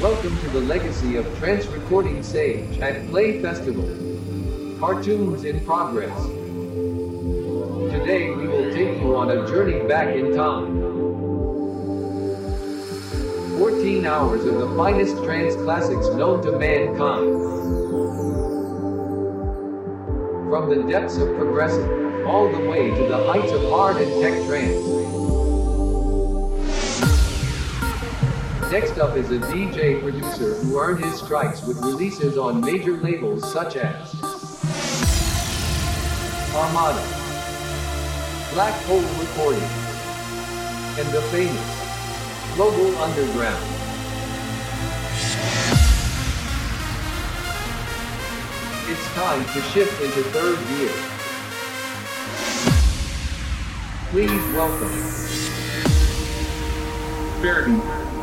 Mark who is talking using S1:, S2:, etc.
S1: Welcome to the legacy of Trance Recording Sage at Play Festival. Cartoons in progress. Today we will take you on a journey back in time. 14 hours of the finest trance classics known to mankind. From the depths of progressive, all the way to the heights of hard and tech trance. Next up is a DJ producer who earned his stripes with releases on major labels such as Armada, Black Hole Recording, and the famous Global Underground. It's time to shift into third gear. Please welcome Barry.